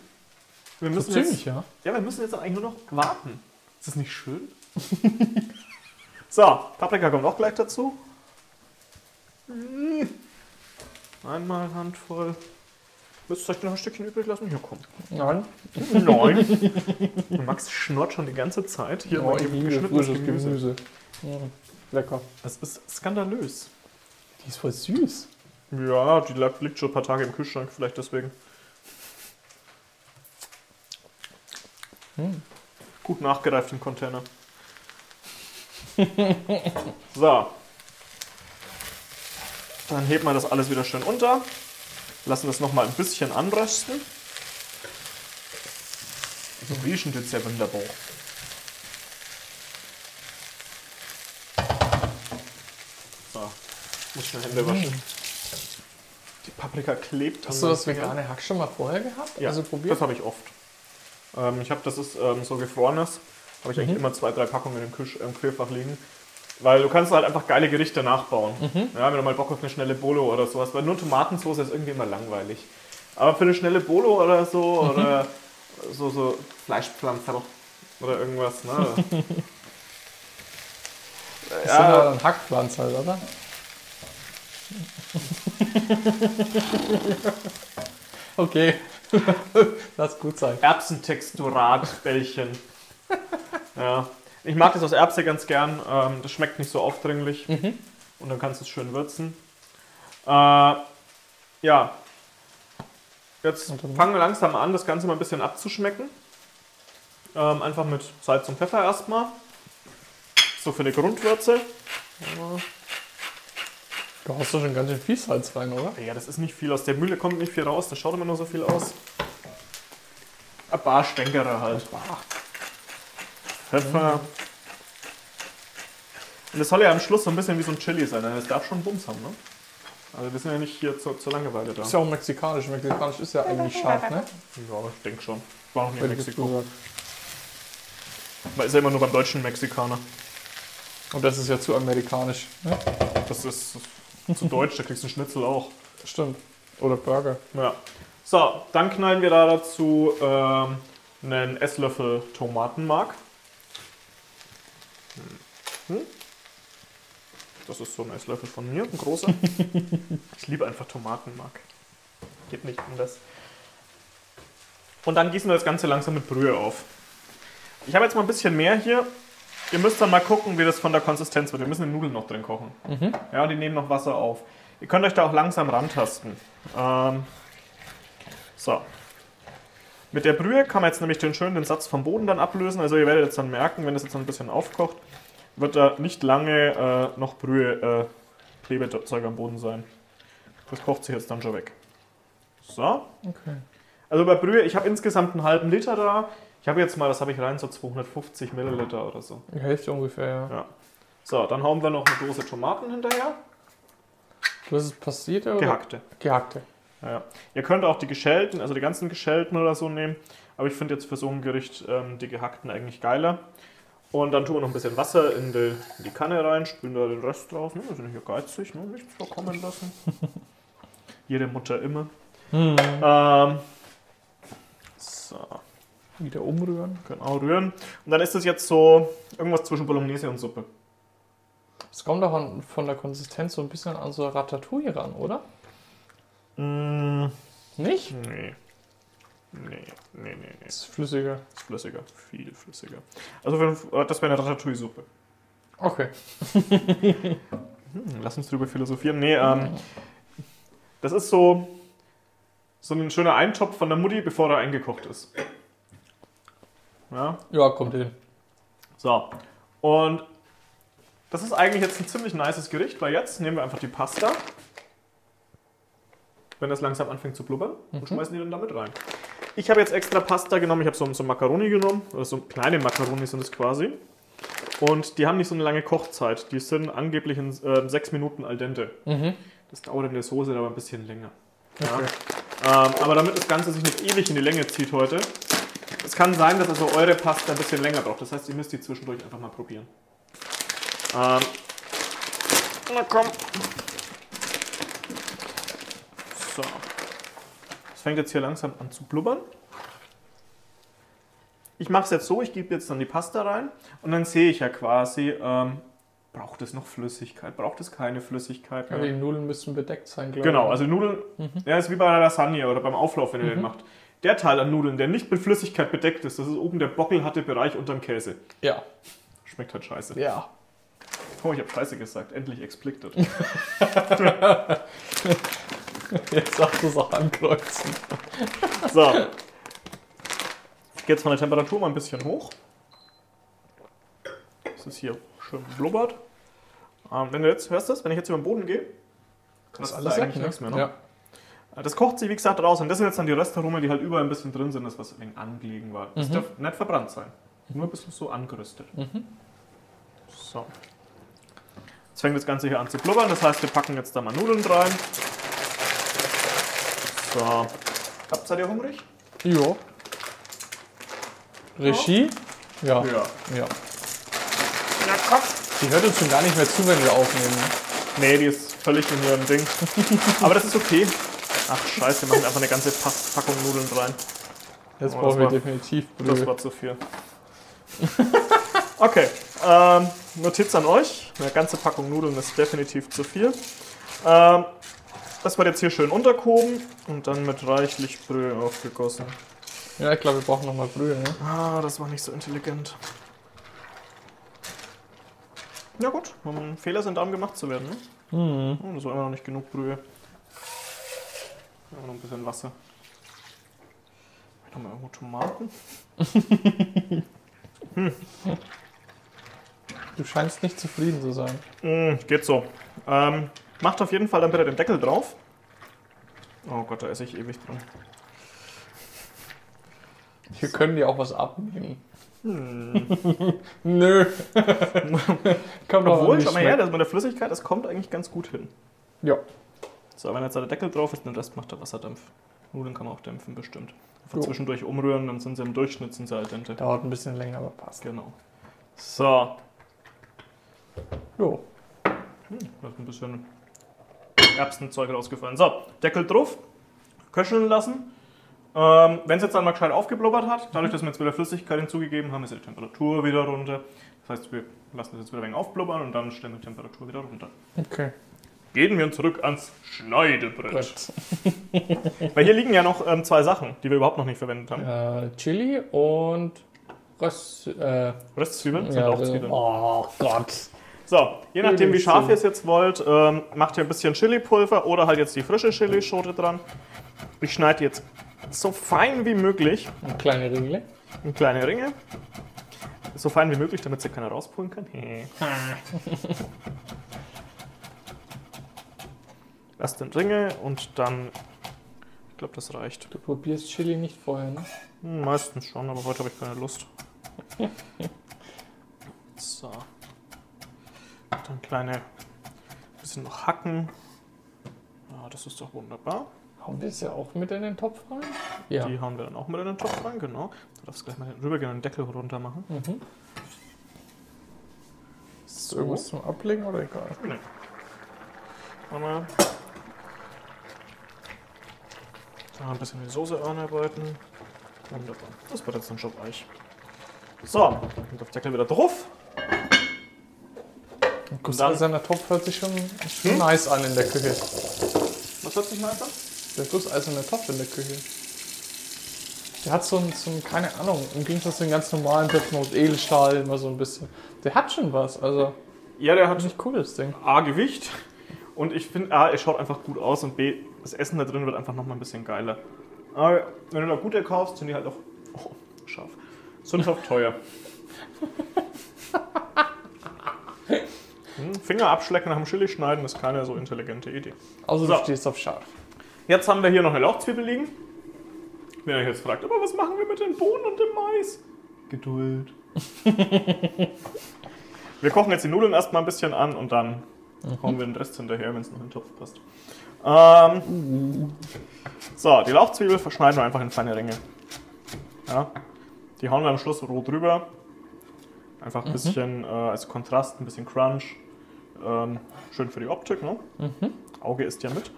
Wir So müssen ziemlich, jetzt, ja. ja, wir müssen jetzt eigentlich nur noch warten. Ist das nicht schön? so, Paprika kommt auch gleich dazu. Einmal Handvoll. Willst du euch noch ein Stückchen übrig lassen? Hier, komm. Nein. Nein. Max schnurrt schon die ganze Zeit. Hier Oh, ich eben geschnittenes Gemüse. Gemüse. Mm. Lecker. Das ist skandalös. Die ist voll süß. Ja, die liegt schon ein paar Tage im Kühlschrank, vielleicht deswegen. Hm. Gut nachgereift im Container. so. Dann heben wir das alles wieder schön unter. Lassen das nochmal ein bisschen anrösten. So riechen jetzt ja wunderbar. So. Muss schnell Hände waschen. Die Paprika klebt. Hast du das vegane Hack schon mal vorher gehabt? Ja, also probiert? das habe ich oft. Ähm, ich habe, das ist ähm, so gefrorenes, habe ich eigentlich immer zwei, drei Packungen im Kühlfach liegen. Weil du kannst halt einfach geile Gerichte nachbauen. Ja, wenn du mal Bock auf eine schnelle Bolo oder sowas. Weil nur Tomatensauce ist irgendwie immer langweilig. Aber für eine schnelle Bolo oder so, oder so, so Fleischpflanzerl oder irgendwas, ne? Das ist ja ein Hackpflanz halt, oder? okay. Lass gut sein. Erbsentexturat-Bällchen. ja. Ich mag das aus Erbse ganz gern. Ähm, das schmeckt nicht so aufdringlich. Und dann kannst du es schön würzen. Äh, ja. Jetzt fangen wir langsam an, das Ganze mal ein bisschen abzuschmecken. Ähm, einfach mit Salz und Pfeffer erstmal. So für eine Grundwürze. Du hast doch schon ganz schön viel Salz rein, oder? Ja, das ist nicht viel. Aus der Mühle kommt nicht viel raus. Das schaut immer nur so viel aus. Ein paar Stänkerer halt. Pfeffer. Und das soll ja am Schluss so ein bisschen wie so ein Chili sein. Das darf schon Bums haben, ne? Also wir sind ja nicht hier zur, zur Langeweile da. Ist ja auch mexikanisch. Mexikanisch ist ja eigentlich scharf, ne? Ja, ich denke schon. Ich war noch nie in Mexiko. Man ist ja immer nur beim deutschen Mexikaner. Und das ist ja zu amerikanisch. Ne? Das ist zu deutsch, da kriegst du einen Schnitzel auch. Stimmt. Oder Burger. Ja. So, dann knallen wir da dazu ähm, einen Esslöffel Tomatenmark. Hm. Das ist so ein Esslöffel von mir, ein großer. ich liebe einfach Tomatenmark. Geht nicht anders. Und dann gießen wir das Ganze langsam mit Brühe auf. Ich habe jetzt mal ein bisschen mehr hier. Ihr müsst dann mal gucken, wie das von der Konsistenz wird. Wir müssen die Nudeln noch drin kochen. Mhm. Ja, und die nehmen noch Wasser auf. Ihr könnt euch da auch langsam rantasten. Ähm, so. Mit der Brühe kann man jetzt nämlich den schönen Satz vom Boden dann ablösen. Also ihr werdet jetzt dann merken, wenn das jetzt ein bisschen aufkocht, wird da nicht lange äh, noch Brühe, äh, Klebezeug am Boden sein. Das kocht sich jetzt dann schon weg. So. Okay. Also bei Brühe, ich habe insgesamt einen halben Liter da. Ich habe jetzt mal, was habe ich rein, so 250 Milliliter oder so. Die Hälfte ungefähr, ja. Ja. So, dann hauen wir noch eine Dose Tomaten hinterher. Das ist passiert oder? Gehackte. Gehackte. Ja, ja. Ihr könnt auch die geschälten, also die ganzen geschälten oder so nehmen. Aber ich finde jetzt für so ein Gericht ähm, die gehackten eigentlich geiler. Und dann tun wir noch ein bisschen Wasser in die, in die Kanne rein, spülen da den Rest drauf. Ne? Wir sind hier geizig, ne? nichts verkommen lassen. Jede Mutter immer. Hm. Ähm, so, Wieder umrühren. genau, rühren. Und dann ist es jetzt so irgendwas zwischen Bolognese und Suppe. Es kommt auch an, von der Konsistenz so ein bisschen an so Ratatouille ran, oder? Mm, Nicht? nee. Nee, nee, nee, nee. Ist flüssiger. Ist flüssiger, viel flüssiger. Also wenn, äh, das wäre eine Ratatouille-Suppe. Okay. Hm, lass uns drüber philosophieren. Nee, ähm, das ist so, so ein schöner Eintopf von der Mutti, bevor er eingekocht ist. Ja, Ja, kommt hin. so. Und das ist eigentlich jetzt ein ziemlich nices Gericht, weil jetzt nehmen wir einfach die Pasta, wenn das langsam anfängt zu blubbern, und schmeißen die dann damit rein. Ich habe jetzt extra Pasta genommen, ich habe so, so Macaroni genommen, oder so kleine Macaroni sind es quasi. Und die haben nicht so eine lange Kochzeit, die sind angeblich in äh, sechs Minuten al dente. Mhm. Das dauert in der Soße aber ein bisschen länger. Ja. Okay. Ähm, aber damit das Ganze sich nicht ewig in die Länge zieht heute, es kann sein, dass also eure Pasta ein bisschen länger braucht. Das heißt, ihr müsst die zwischendurch einfach mal probieren. Ähm, na komm. So. Es fängt jetzt hier langsam an zu blubbern. Ich mache es jetzt so, ich gebe jetzt dann die Pasta rein und dann sehe ich ja quasi, ähm, braucht es noch Flüssigkeit, braucht es keine Flüssigkeit Ja, mehr. die Nudeln müssen bedeckt sein, glaube Genau, ich. also Nudeln, ja, ist wie bei einer Lasagne oder beim Auflauf, wenn ihr den macht. Der Teil an Nudeln, der nicht mit Flüssigkeit bedeckt ist, das ist oben der bockelharte Bereich unterm Käse. Ja. Schmeckt halt scheiße. Ja. Oh, ich habe scheiße gesagt. Endlich explicit. Jetzt sagst du es auch ankreuzen. So. Ich gehe jetzt von der Temperatur mal ein bisschen hoch. Das ist hier schön blubbert. Ähm, wenn du jetzt, hörst du das? Wenn ich jetzt über den Boden gehe, Das ist da alles eigentlich weg, ne? nichts mehr, ne? Ja. Äh, Das kocht sich, wie gesagt, raus. Und das sind jetzt dann die Restarume, die halt überall ein bisschen drin sind, das was ein wenig angelegen war. Das Mhm. darf nicht verbrannt sein. Nur ein bisschen so angerüstet. Mhm. So. Jetzt fängt das Ganze hier an zu blubbern. Das heißt, wir packen jetzt da mal Nudeln rein. So. Habt seid ihr hungrig? Jo. Regie? Ja. Ja. ja. Ja, komm. Die hört uns schon gar nicht mehr zu, wenn wir aufnehmen. ne? Nee, die ist völlig in ihrem Ding. Aber das ist okay. Ach, scheiße, wir machen einfach eine ganze Packung Nudeln rein. Jetzt Oh, brauchen das wir war- definitiv Das Brühe. war zu viel. Okay, ähm, Notiz an euch. Eine ganze Packung Nudeln ist definitiv zu viel. Ähm, das wird jetzt hier schön untergehoben und dann mit reichlich Brühe aufgegossen. Ja, ich glaube, wir brauchen nochmal Brühe. Ne? Ah, das war nicht so intelligent. Ja gut, um, Fehler sind da, um gemacht zu werden. Ne? Mhm. Oh, das war immer noch nicht genug Brühe. Immer noch ein bisschen Wasser. Nochmal irgendwo Tomaten. Du scheinst nicht zufrieden zu sein. Mm, geht so. Ähm, macht auf jeden Fall dann bitte den Deckel drauf. Oh Gott, da esse ich ewig dran. Wir können dir auch was abnehmen. Hm. Nö. Kann man Obwohl, schau mal her, das mit der Flüssigkeit, das kommt eigentlich ganz gut hin. Ja. So, wenn jetzt da der Deckel drauf ist, den Rest macht der Wasserdampf. Nudeln kann man auch dämpfen, bestimmt. Einfach Jo. zwischendurch umrühren, dann sind sie im Durchschnitt sind sie al dente. Dauert ein bisschen länger, aber passt. Genau. So, Jo. hm, da ist ein bisschen Erbsenzeug rausgefallen. So, Deckel drauf, köcheln lassen. Ähm, Wenn es jetzt dann mal gescheit aufgeblubbert hat, dadurch, dass wir jetzt wieder Flüssigkeit hinzugegeben haben, ist die Temperatur wieder runter. Das heißt, wir lassen das jetzt wieder ein wenig aufblubbern und dann stellen wir die Temperatur wieder runter. Okay. Gehen wir zurück ans Schneidebrett. Brett. Weil hier liegen ja noch ähm, zwei Sachen, die wir überhaupt noch nicht verwendet haben. Äh, Chili und Röst. Äh, Röstzwiebeln sind ja, auch Zwiebeln. oh Gott. So, je nachdem wie scharf ihr es jetzt wollt, ähm, macht ihr ein bisschen Chili-Pulver oder halt jetzt die frische Chilischote dran. Ich schneide jetzt so fein wie möglich Eine kleine Ringle. in kleine Ringe. So fein wie möglich, damit sie keiner rauspulen kann. Erst in Ringe und dann. Ich glaube, das reicht. Du probierst Chili nicht vorher, ne? Hm, meistens schon, aber heute habe ich keine Lust. So. Dann kleine. Bisschen noch hacken. Ja, das ist doch wunderbar. Hauen wir es ja auch mit in den Topf rein? Ja. Die hauen wir dann auch mit in den Topf rein, genau. Du darfst gleich mal den- rübergehen und den Deckel runter machen. Mhm. Ist So. irgendwas zum Ablegen oder egal? Nee. Einmal. Da ein bisschen die Soße anarbeiten. Wunderbar. Das wird jetzt dann schon weich. So, und auf Deckel wieder drauf. Dann- gusseiserner Topf hört sich schon, schon Hm? nice an in der Küche. Was hört sich mal an? Der gusseiserne Topf in der Küche. Der hat so ein, so ein, keine Ahnung, im Gegensatz zu den ganz normalen Töpfen aus Edelstahl immer so ein bisschen. Der hat schon was, also Ja, der hat nicht cool das Ding. A, Gewicht. Und ich finde, A, er schaut einfach gut aus und B, das Essen da drin wird einfach nochmal ein bisschen geiler. Aber wenn du da gute kaufst, sind die halt auch oh, scharf. Sind auch teuer. Hm, Finger abschlecken nach dem Chili schneiden ist keine so intelligente Idee. Also So. du stehst auf scharf. Jetzt haben wir hier noch eine Lauchzwiebel liegen. Wenn ihr euch jetzt fragt, aber was machen wir mit den Bohnen und dem Mais? Geduld. wir kochen jetzt die Nudeln erstmal ein bisschen an und dann hauen wir den Rest hinterher, wenn es noch in den Topf passt. Ähm, so, die Lauchzwiebel verschneiden wir einfach in feine Ringe. Ja, die hauen wir am Schluss roh drüber. Einfach ein bisschen äh, als Kontrast, ein bisschen Crunch. Ähm, schön für die Optik, ne? Auge isst ja mit.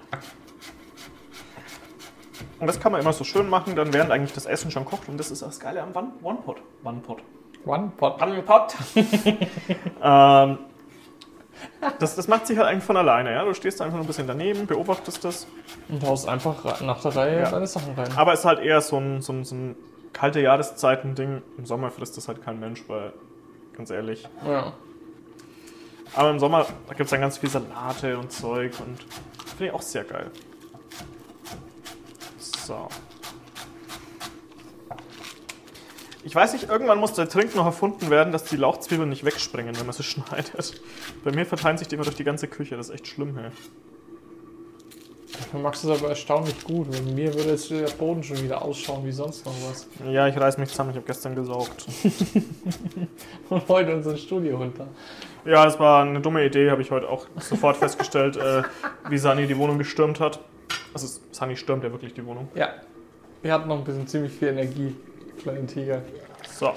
Und das kann man immer so schön machen, dann während eigentlich das Essen schon kocht. Und das ist das Geile am One- One-Pot. One-Pot. One Pot. One-Pot. ähm, das, das macht sich halt eigentlich von alleine. Ja? Du stehst einfach nur ein bisschen daneben, beobachtest das. Und haust einfach ra- nach der Reihe Ja. deine Sachen rein. Aber es ist halt eher so ein, so ein, so ein kalte Jahreszeiten-Ding. Im Sommer frisst das halt kein Mensch, weil, ganz ehrlich. Ja. Aber im Sommer, da gibt es dann ganz viel Salate und Zeug und finde ich auch sehr geil. So. Ich weiß nicht, irgendwann muss der Trink noch erfunden werden, dass die Lauchzwiebeln nicht wegspringen, wenn man sie schneidet. Bei mir verteilen sich die immer durch die ganze Küche, das ist echt schlimm, hey. Du magst es aber erstaunlich gut. Bei mir würde jetzt der Boden schon wieder ausschauen wie sonst noch was. Ja, ich reiß mich zusammen, ich habe gestern gesaugt. Und heute unser Studio runter. Ja, das war eine dumme Idee, habe ich heute auch sofort festgestellt, äh, wie Sani die Wohnung gestürmt hat. Also Sani stürmt ja wirklich die Wohnung. Ja. Wir hatten noch ein bisschen ziemlich viel Energie, kleinen Tiger. So.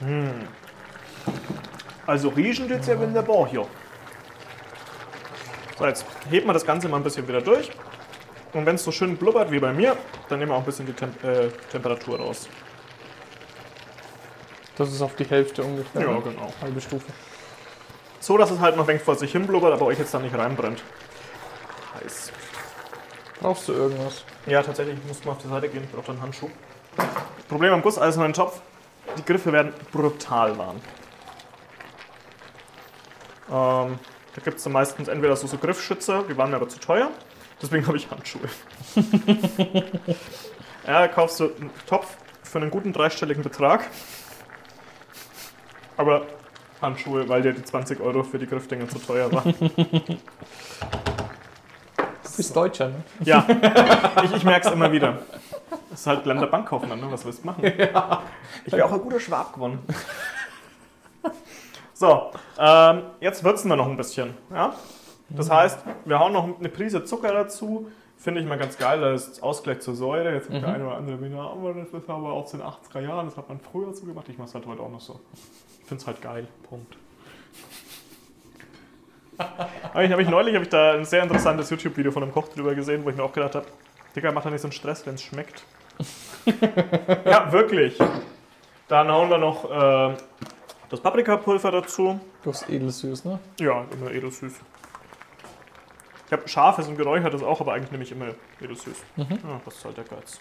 Hm. Also riechen tut's ja wunderbar hier. So, jetzt heben wir das Ganze mal ein bisschen wieder durch. Und wenn es so schön blubbert wie bei mir, dann nehmen wir auch ein bisschen die Temp äh, Temperatur raus. Das ist auf die Hälfte ungefähr. Ja, ne? genau. Halbe Stufe. So, dass es halt noch ein wenig vor sich hin blubbert, aber euch jetzt dann nicht reinbrennt. Heiß. Brauchst du irgendwas? Ja, tatsächlich, ich muss mal auf die Seite gehen, ich brauche einen Handschuh. Problem am gusseisernen Topf, die Griffe werden brutal warm. Ähm, da gibt es dann meistens entweder so, so Griffschützer, die waren mir aber zu teuer, deswegen habe ich Handschuhe. ja, kaufst du einen Topf für einen guten dreistelligen Betrag, aber Handschuhe, weil dir die 20 Euro für die Griffdinger zu teuer waren. Du bist Deutscher, ne? Ja, ich, ich merke es immer wieder. Das ist halt Länder Bankkaufmann, ne? was willst du machen? Ja. Ich wäre auch ein guter Schwab gewonnen. So, ähm, jetzt würzen wir noch ein bisschen. Ja? Das heißt, wir hauen noch eine Prise Zucker dazu. Finde ich mal ganz geil, das ist Ausgleich zur Säure. Jetzt gibt der eine oder andere wieder, aber das ist aber aus den 80er Jahren, das hat man früher so gemacht. Ich mache es halt heute auch noch so. Ich finde es halt geil. Punkt. Habe ich, hab ich neulich habe ich da ein sehr interessantes YouTube-Video von einem Koch drüber gesehen, wo ich mir auch gedacht habe, Digga, mach da nicht so einen Stress, wenn es schmeckt. ja, wirklich. Dann hauen wir noch äh, das Paprikapulver dazu. Du hast edelsüß, ne? Ja, immer edelsüß. Ich habe scharfes und geräuchertes auch, aber eigentlich nehme ich immer edelsüß. Mhm. Ja, das ist halt der Geiz.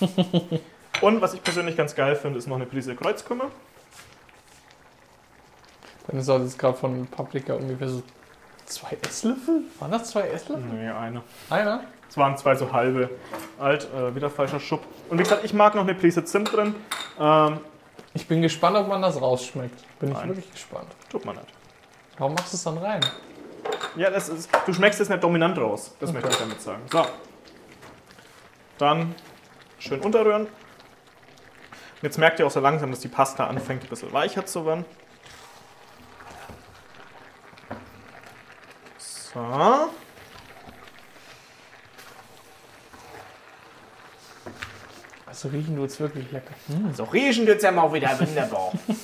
und was ich persönlich ganz geil finde, ist noch eine Prise Kreuzkümmel. Dann ist jetzt gerade von Paprika ungefähr so zwei Esslöffel? Waren das zwei Esslöffel? Nee, eine. Einer? Es waren zwei so halbe. Alt, äh, wieder falscher Schub. Und wie gesagt, ich mag noch eine Prise Zimt drin. Ähm, ich bin gespannt, ob man das rausschmeckt. Bin Nein. ich wirklich gespannt. tut man nicht. Warum machst du es dann rein? Ja, das ist, du schmeckst es nicht dominant raus. Das möchte ich damit sagen. So. Dann schön unterrühren. Und jetzt merkt ihr auch so langsam, dass die Pasta anfängt, ein bisschen weicher zu werden. So. Also riechen tut es wirklich lecker. So riechen tut's ja mal wieder wunderbar.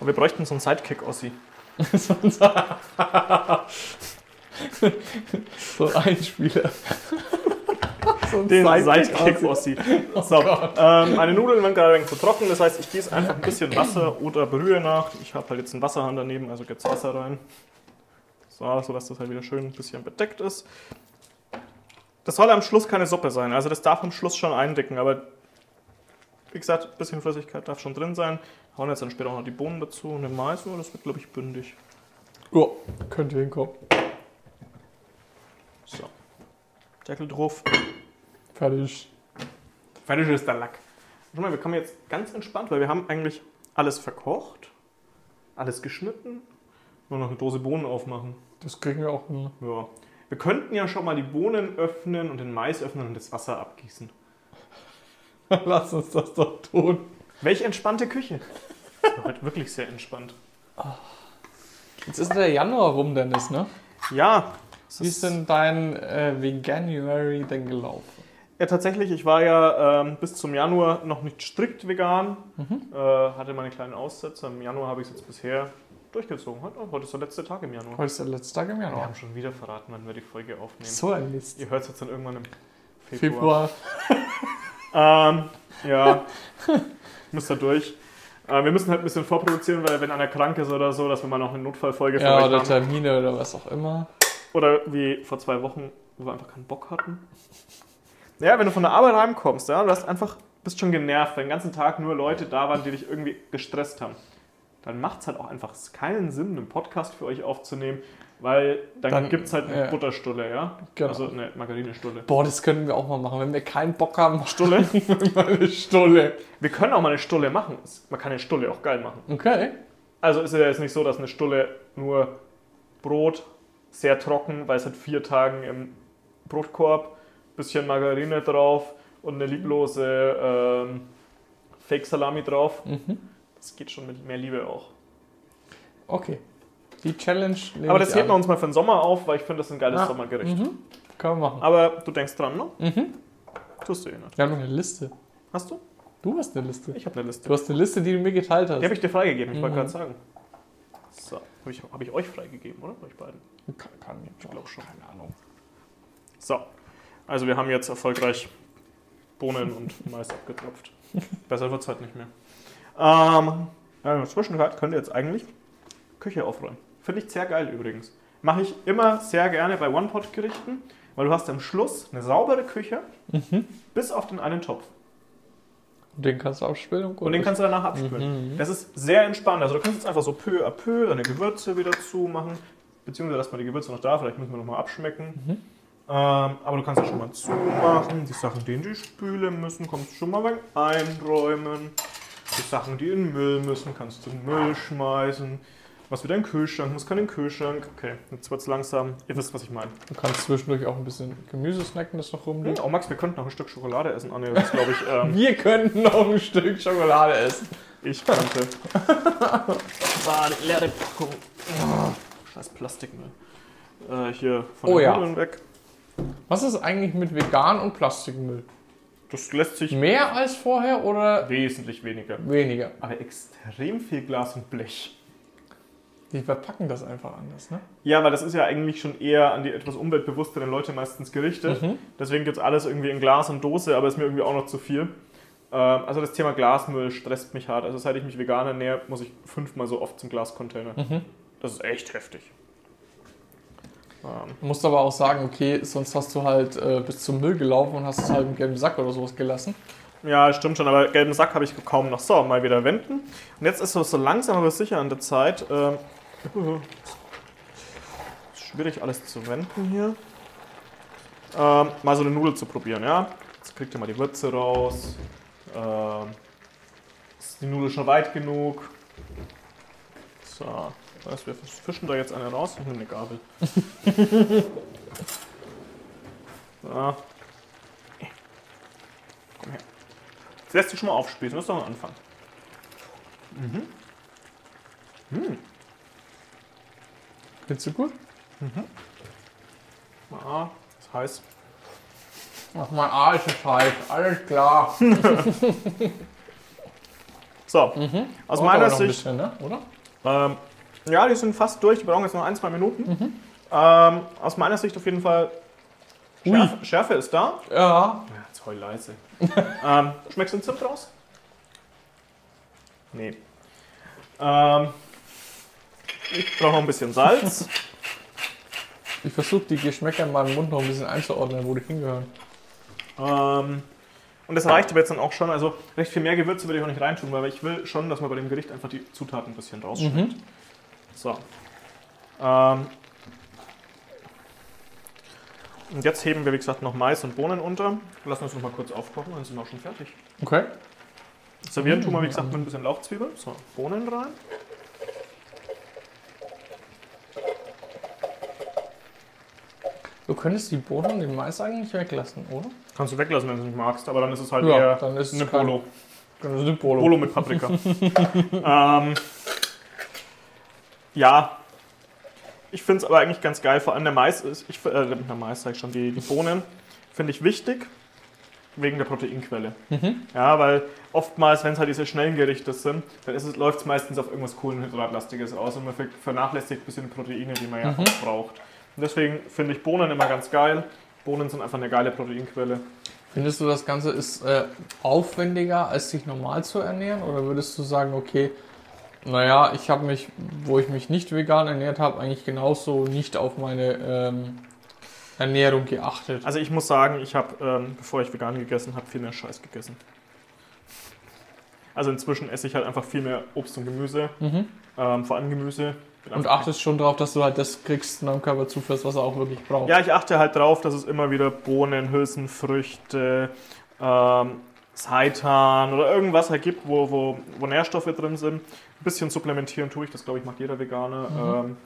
Aber wir bräuchten so einen Sidekick-Ossi. so ein so Einspieler. so ein Den Sidekick Sidekick-Ossi. So, ähm, meine Nudeln werden gerade ein zu trocken, das heißt, ich gieße einfach ein bisschen Wasser oder brühe nach. Ich habe halt jetzt einen Wasserhahn daneben, also geht's Wasser rein. So, sodass das halt wieder schön ein bisschen bedeckt ist. Das soll am Schluss keine Suppe sein, also das darf am Schluss schon eindicken, aber wie gesagt, ein bisschen Flüssigkeit darf schon drin sein. Hauen jetzt dann später auch noch die Bohnen dazu und den Mais, oh, das wird glaube ich bündig. Ja, könnte hinkommen. So. Deckel drauf. Fertig. Fertig ist der Lack. Schau mal, wir kommen jetzt ganz entspannt, weil wir haben eigentlich alles verkocht, alles geschnitten. Nur noch eine Dose Bohnen aufmachen. Das kriegen wir auch hin. Ja. Wir könnten ja schon mal die Bohnen öffnen und den Mais öffnen und das Wasser abgießen. Lass uns das doch tun. Welche entspannte Küche. Das war heute wirklich sehr entspannt. Jetzt ist der Januar rum, Dennis, ne? Ja. Wie ist denn dein äh, Veganuary denn gelaufen? Ja, tatsächlich, ich war ja ähm, bis zum Januar noch nicht strikt vegan. Äh, hatte meine kleinen Aussätze. Im Januar habe ich es jetzt bisher durchgezogen. Heute, heute ist der letzte Tag im Januar. Heute ist der letzte Tag im Wir Januar. haben schon wieder verraten, wann wir die Folge aufnehmen. So ein Mist. Ihr hört es jetzt dann irgendwann im Februar. Februar. Ähm, ja, muss da durch. Äh, wir müssen halt ein bisschen vorproduzieren, weil wenn einer krank ist oder so, dass wir mal noch eine Notfallfolge für Ja, euch oder haben. Termine oder was auch immer. Oder wie vor zwei Wochen, wo wir einfach keinen Bock hatten. Ja, wenn du von der Arbeit heimkommst, ja, du hast einfach, bist schon genervt, weil den ganzen Tag nur Leute da waren, die dich irgendwie gestresst haben. Dann macht es halt auch einfach keinen Sinn, einen Podcast für euch aufzunehmen, weil dann, Dann, gibt es halt eine ja. Butterstulle, ja? Genau. Also eine Margarinestulle. Boah, das können wir auch mal machen. Wenn wir keinen Bock haben, Stulle? mal eine Stulle. Wir können auch mal eine Stulle machen. Man kann eine Stulle auch geil machen. Okay. Also ist es ja jetzt nicht so, dass eine Stulle nur Brot, sehr trocken, weil es hat vier Tagen im Brotkorb, bisschen Margarine drauf und eine lieblose ähm, Fake-Salami drauf. Mhm. Das geht schon mit mehr Liebe auch. Okay. Die Challenge Aber das heben wir uns mal für den Sommer auf, weil ich finde, das ist ein geiles Ah, Sommergericht. Mhm. Können wir machen. Aber du denkst dran, ne? Mhm. Tust du eh nicht. Wir haben noch eine Liste. Hast du? Du hast eine Liste. Ich habe eine Liste. Du hast eine Liste, die du mir geteilt hast. Die habe ich dir freigegeben, ich wollte Mhm. gerade sagen. So, habe ich, hab ich euch freigegeben, oder? Euch beiden. kann, kann ich glaub schon. Keine Ahnung. So, also wir haben jetzt erfolgreich Bohnen und Mais abgetropft. Besser wird es halt nicht mehr. Ähm, ja, in der Zwischenzeit könnt ihr jetzt eigentlich Küche aufräumen. Finde ich sehr geil übrigens. Mache ich immer sehr gerne bei One-Pot-Gerichten, weil du hast am Schluss eine saubere Küche, bis auf den einen Topf. Und den kannst du abspülen und gut. Und den kannst du danach abspülen. Das ist sehr entspannt. Also du kannst jetzt einfach so peu à peu deine Gewürze wieder zumachen. Beziehungsweise lass mal die Gewürze noch da, vielleicht müssen wir noch mal abschmecken. Ähm, aber du kannst es schon mal zumachen. Die Sachen, die in die Spüle müssen, kannst du schon mal ein wenig einräumen. Die Sachen, die in den Müll müssen, kannst du in den Müll schmeißen. Was wieder in den Kühlschrank, muss kann in den Kühlschrank. Okay, jetzt wird's langsam. Ihr wisst, was ich meine. Du kannst zwischendurch auch ein bisschen Gemüse snacken, das noch rumliegt. Oh Max, wir könnten noch ein Stück Schokolade essen. Ah, nee, das glaube ich. Ähm, Wir könnten noch ein Stück Schokolade essen. ich könnte. War die leere Packung. Oh, scheiß Plastikmüll. Äh, hier von Oh den ja. Nudeln weg. Was ist eigentlich mit vegan und Plastikmüll? Das lässt sich Mehr als vorher oder wesentlich weniger. weniger? Aber extrem viel Glas und Blech. Die verpacken das einfach anders, ne? Ja, weil das ist ja eigentlich schon eher an die etwas umweltbewussteren Leute meistens gerichtet. Mhm. Deswegen gibt es alles irgendwie in Glas und Dose, aber ist mir irgendwie auch noch zu viel. Ähm, also das Thema Glasmüll stresst mich hart. Also seit ich mich vegan ernähre, muss ich fünfmal so oft zum Glascontainer. Mhm. Das ist echt heftig. Ähm, Du musst aber auch sagen, okay, sonst hast du halt äh, bis zum Müll gelaufen und hast es halt im gelben Sack oder sowas gelassen. ja, stimmt schon, aber gelben Sack habe ich kaum noch. So, mal wieder wenden. Und jetzt ist es so langsam aber sicher an der Zeit. Ähm, schwierig alles zu wenden hier. Ähm, mal so eine Nudel zu probieren, ja. Jetzt kriegt ihr mal die Würze raus. Ähm, ist die Nudel schon weit genug? So, was, wir fischen da jetzt eine raus und eine Gabel. so. Komm her. Das lässt sich schon mal aufspießen, das ist doch ein Anfang. Findest du gut? Ah, das heißt, Ach, mein A ist es halt. Alles klar. so, aus Dauert aber meiner noch ein Sicht, bisschen, ne? Oder? ähm, ja, die sind fast durch, die brauchen jetzt noch ein, zwei Minuten. Ähm, aus meiner Sicht auf jeden Fall, Schärfe, Schärfe ist da. Ja. Ja, jetzt heul leise. ähm, schmeckst du den Zimt raus? Nee. Ähm, ich brauche noch ein bisschen Salz. Ich versuche die Geschmäcker in meinem Mund noch ein bisschen einzuordnen, wo die hingehören. Ähm, und das reicht aber jetzt dann auch schon. Also recht viel mehr Gewürze würde ich auch nicht reintun, weil ich will schon, dass man bei dem Gericht einfach die Zutaten ein bisschen rausschmeckt. So. Ähm, und jetzt heben wir, wie gesagt, noch Mais und Bohnen unter. Lassen uns noch mal kurz aufkochen, dann sind wir auch schon fertig. Okay. Servieren tun wir, wie gesagt, mit ein bisschen Lauchzwiebeln. So, Bohnen rein. Du könntest die Bohnen und den Mais eigentlich weglassen, oder? Kannst du weglassen, wenn du nicht magst, aber dann ist es halt Ja, eher dann ist es eine kein- Polo. Das ist eine Bolo. Polo mit Paprika. ähm, ja, ich finde es aber eigentlich ganz geil. Vor allem der Mais ist, ich, äh, der Mais sag ich schon, die, die Bohnen finde ich wichtig wegen der Proteinquelle. Ja, weil oftmals, wenn es halt diese schnellen Gerichte sind, dann läuft es meistens auf irgendwas Kohlenhydratlastiges aus und man ver- vernachlässigt ein bisschen Proteine, die man ja auch braucht. Und deswegen finde ich Bohnen immer ganz geil. Bohnen sind einfach eine geile Proteinquelle. Findest du, das Ganze ist äh, aufwendiger, als sich normal zu ernähren? Oder würdest du sagen, okay, naja, ich habe mich, wo ich mich nicht vegan ernährt habe, eigentlich genauso nicht auf meine ähm, Ernährung geachtet? Also ich muss sagen, ich habe, ähm, bevor ich vegan gegessen habe, viel mehr Scheiß gegessen. Also inzwischen esse ich halt einfach viel mehr Obst und Gemüse, ähm, vor allem Gemüse. Und achtest schon darauf, dass du halt das kriegst, deinem Körper zuführst, was er auch wirklich braucht. Ja, ich achte halt drauf, dass es immer wieder Bohnen, Hülsenfrüchte, ähm, Seitan oder irgendwas halt gibt, wo, wo, wo Nährstoffe drin sind. Ein bisschen supplementieren tue ich, das glaube ich macht jeder Veganer. Ähm,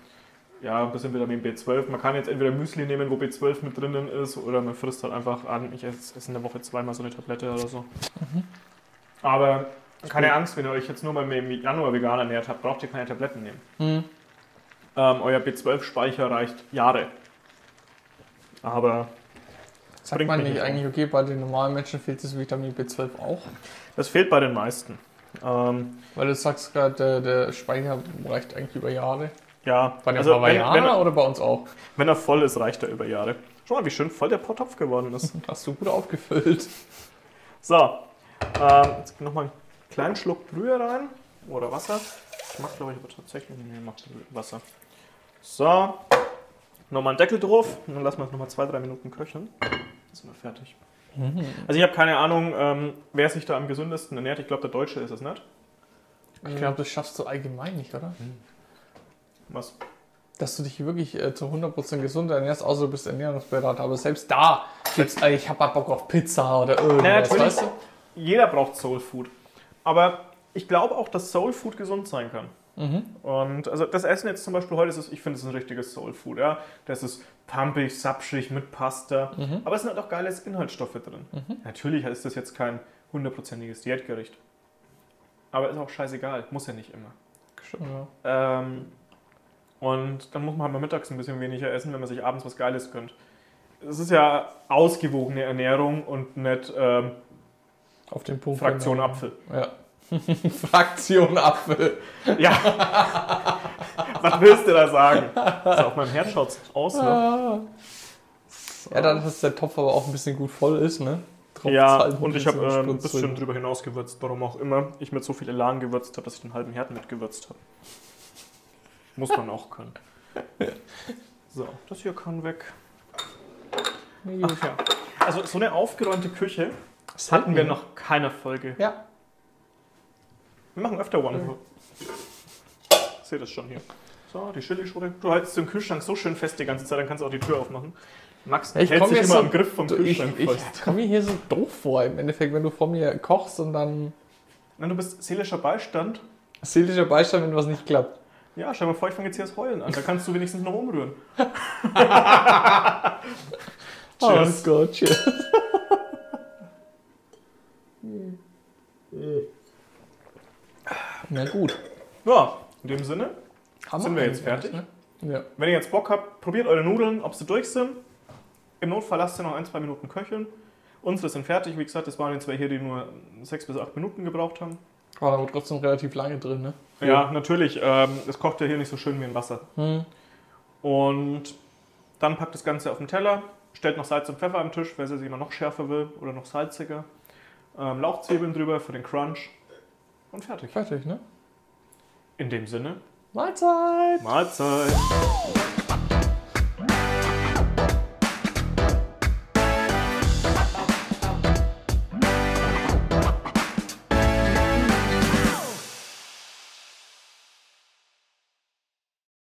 ja, ein bisschen Vitamin B12. Man kann jetzt entweder Müsli nehmen, wo B12 mit drinnen ist, oder man frisst halt einfach an. Ich esse, esse in der Woche zweimal so eine Tablette oder so. Aber keine Angst, wenn ihr euch jetzt nur mal im Januar vegan ernährt habt, braucht ihr keine Tabletten nehmen. Mhm. Ähm, euer B12-Speicher reicht Jahre. Aber Sagt bringt man nicht eigentlich, okay, bei den normalen Menschen fehlt das Vitamin B12 auch? das fehlt bei den meisten. Ähm, Weil du sagst gerade, der, der Speicher reicht eigentlich über Jahre. ja, Bei den also wenn, er- oder bei uns auch? wenn er voll ist, reicht er über Jahre. Schau mal, wie schön voll der Topf geworden ist. Hast du gut aufgefüllt. So, ähm, jetzt nochmal einen kleinen Schluck Brühe rein. Oder Wasser. Ich mach, glaube ich, aber tatsächlich. Nee, mach Wasser. So, nochmal einen Deckel drauf. Und dann lassen wir es nochmal zwei, drei Minuten köcheln. Dann sind wir fertig. Also ich habe keine Ahnung, ähm, wer sich da am gesündesten ernährt. Ich glaube, der Deutsche ist es nicht. Ich glaube, das schaffst du allgemein nicht, oder? Was? Dass du dich wirklich äh, zu 100% gesund ernährst, außer du bist Ernährungsberater. Aber selbst da gibt's, äh, ich habe mal Bock auf Pizza oder irgendwas, Na, natürlich. weißt du? Jeder braucht Soul Food. Aber ich glaube auch, dass Soul Food gesund sein kann. Mhm. Und also das Essen jetzt zum Beispiel heute ist, ich finde es ein richtiges Soul Food. Ja? Das ist pumpig, sapschig mit Pasta. Mhm. Aber es sind halt auch geile Inhaltsstoffe drin. Natürlich ist das jetzt kein hundertprozentiges Diätgericht. Aber ist auch scheißegal, muss ja nicht immer. Ja. Ähm, und dann muss man halt mal mittags ein bisschen weniger essen, wenn man sich abends was Geiles gönnt. Es ist ja ausgewogene Ernährung und nicht ähm, Auf den Punkt. Fraktion genau. Apfel. Ja. Fraktion Apfel. Ja. was willst du da sagen? So, auf meinem Herd schaut es aus. Ne? Ja, dann, dass der Topf aber auch ein bisschen gut voll ist, ne? Tropft's Ja, und ich habe äh, ein bisschen drüber hinaus gewürzt, warum auch immer ich mit so viel Elan gewürzt habe, dass ich den halben Herd mitgewürzt habe. Muss man auch können. So, das hier kann weg. Gut. Ja. Also so eine aufgeräumte Küche Das hatten wir noch keiner Folge. Ja. Wir machen öfter One. Seht das schon hier. So, die Chilischote. Du hältst den Kühlschrank so schön fest die ganze Zeit, dann kannst du auch die Tür aufmachen. Max ich hält komm sich mir immer so- am Griff vom Du, ich, Kühlschrank ich fest. komme mir hier so doof vor, im Endeffekt, wenn du vor mir kochst und dann Wenn du bist seelischer Beistand, seelischer Beistand, wenn was nicht klappt. ja, stell mal vor, ich fange jetzt hier das Heulen an. Da kannst du wenigstens noch umrühren. Oh Gott, cheers. Na gut. Ja, in dem Sinne, Haben Sind wir jetzt fertig? Ne? Ja. wenn ihr jetzt Bock habt, probiert eure Nudeln, ob sie durch sind. Im Notfall lasst ihr noch ein, zwei Minuten köcheln. Unsere sind fertig. Wie gesagt, das waren jetzt zwei hier, die nur sechs bis acht Minuten gebraucht haben. War aber trotzdem relativ lange drin, ne? Ja, natürlich. Ähm, es kocht ja hier nicht so schön wie in Wasser. Hm. Und dann packt das Ganze auf den Teller, stellt noch Salz und Pfeffer am Tisch, wer es immer noch schärfer will oder noch salziger. Ähm, Lauchzwiebeln drüber für den Crunch. Und fertig. Fertig, ne? In dem Sinne, Mahlzeit! Mahlzeit.